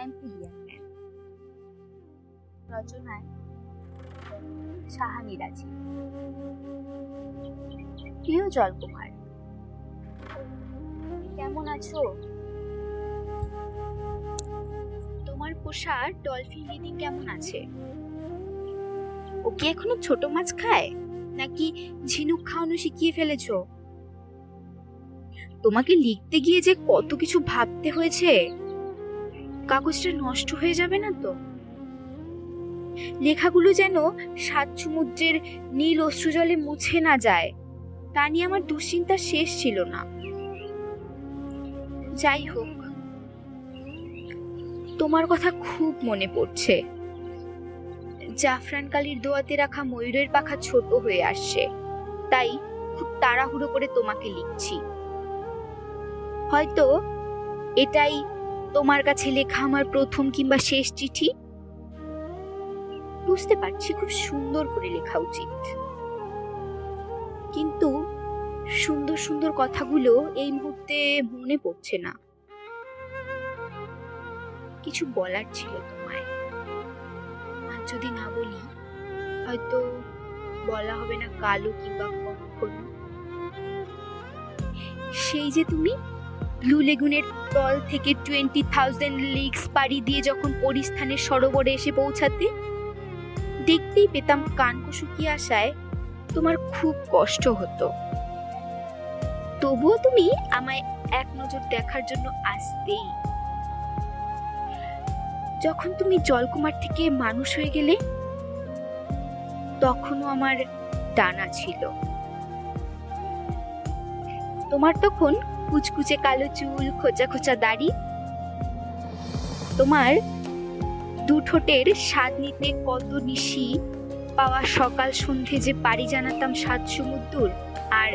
অ্যাম্পিলিয়ান man রচনায় সাহানি প্রিয় জলকুমার, কেমন আছো? তোমার পোষা ডলফিন দিদি কেমন আছে? ও কি এখনও ছোট মাছ খায়? নাকি ঝিনুক খাওয়ানো শিখিয়ে ফেলেছো? তোমাকে লিখতে গিয়ে যে কত কিছু ভাবতে হয়েছে কাগজটা নষ্ট হয়ে যাবে না তো? লেখাগুলো যেন সাত সমুদ্রের নীল অশ্রুজলে মুছে না যায়, তা নিয়ে আমার দুশ্চিন্তা শেষ ছিল না। যাই হোক, তোমার কথা খুব মনে পড়ছে। জাফরান কালির দোয়াতে রাখা ময়ূরের পাখা ছোট হয়ে আসছে, তাই খুব তাড়াহুড়ো করে তোমাকে লিখছি। হয়তো এটাই তোমার কাছে লেখা আমার প্রথম কিংবা শেষ চিঠি? বুঝতে পারছি খুব সুন্দর করে লেখা উচিত। কিন্তু সুন্দর সুন্দর কথাগুলো এই মুহূর্তে মনে পড়ছে না। কিছু বলার ছিল তোমায়। আর যদি না বলি, হয়তো বলা হবে না কালো কিংবা কখনো সেই যে তুমি ব্লু লেগুনের তল থেকে টোয়েন্টি থাউজেন্ড লিগস পাড়ি দিয়ে যখন পরিস্থানের সরোবরে এসে পৌঁছাতে, দেখতেই পেতাম কানকো শুকিয়ে আসায় তোমার খুব কষ্ট হতো। তবুও তুমি আমায় এক নজর দেখার জন্য আসতেই। যখন তুমি জলকুমার থেকে মানুষ হয়ে গেলে, তখনও আমার ডানা ছিল। তোমার তখন কুচকুচে কালো চুল, খোঁচা খোঁচা দাড়ি? তোমার দু ঠোঁটের স্বাদ নিতে কত নিশি? পাওয়া সকাল সন্ধে যে পাড়ি জানাতাম সাত সমুদ্র আর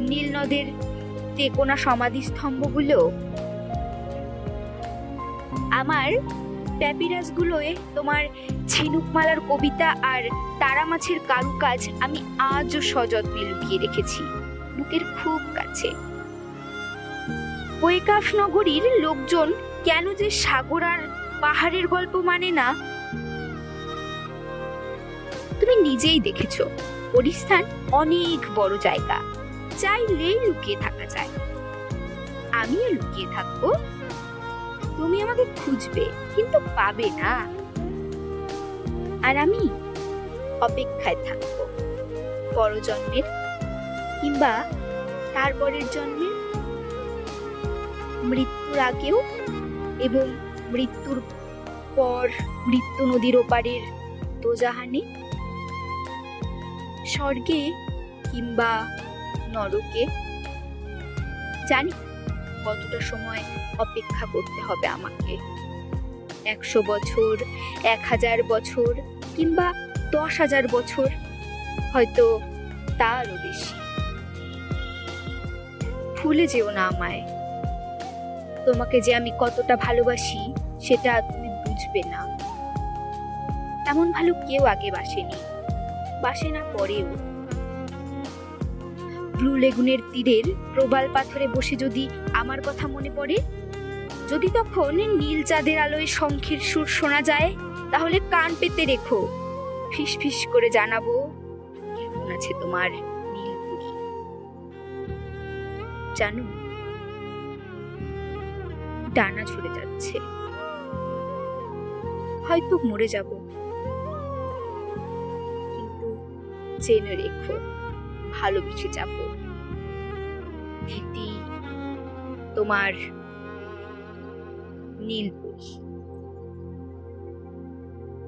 নীল নদের তেকোনা সমাধিস্তম্ভগুলো? আমার প্যাপিরাসগুলোয় তোমার ঝিনুকমালার কবিতা আর তারা মাছের কারুকাজ আমি আজও সযত্নে লুকিয়ে রেখেছি। বুকের খুব কাছে। ওয়েকাফ নগরীর লোকজন কেন যে সাগর আর পাহাড়ের গল্প মানে না? তুমি নিজেই দেখেছ, পরিস্থান অনেক বড় জায়গা চাইলেই লুকিয়ে থাকা যায়। আমিও লুকিয়ে থাকব। তুমি আমাকে খুঁজবে, কিন্তু পাবে না। আর আমি অপেক্ষায় থাকব। বড় জন্মের কিংবা তারপরের জন্মের মৃত্যুর আগেও এবং মৃত্যুর পর মৃত্যু নদীর ওপারের দোজাহানে? স্বর্গে কিংবা নরকে? জানি কতটা সময় অপেক্ষা করতে হবে আমাকে। একশো বছর, এক হাজার বছর কিংবা দশ হাজার বছর, হয়তো তারও বেশি। ভুলে যেও না আমায়। তোমাকে যে আমি কতটা ভালোবাসি, সেটা তুমি বুঝবে না। এমন ভালো কেউ আগে বাসেনি, বাসে না পরেও। ব্লু লেগুনের তীরের প্রবাল পাথরে বসে যদি আমার কথা মনে পড়ে? যদি তখন নীল চাঁদের আলোয় শঙ্খের সুর শোনা যায়, তাহলে কান পেতে রেখো। ফিস ফিস করে জানাব, কেমন আছে তোমার? জানো, ডানা ঝরে যাচ্ছে। হয়তো মরে যাব। কিন্তু জেনে রেখো ভালোবেসে যাব ভীতি তোমার নীলপুরি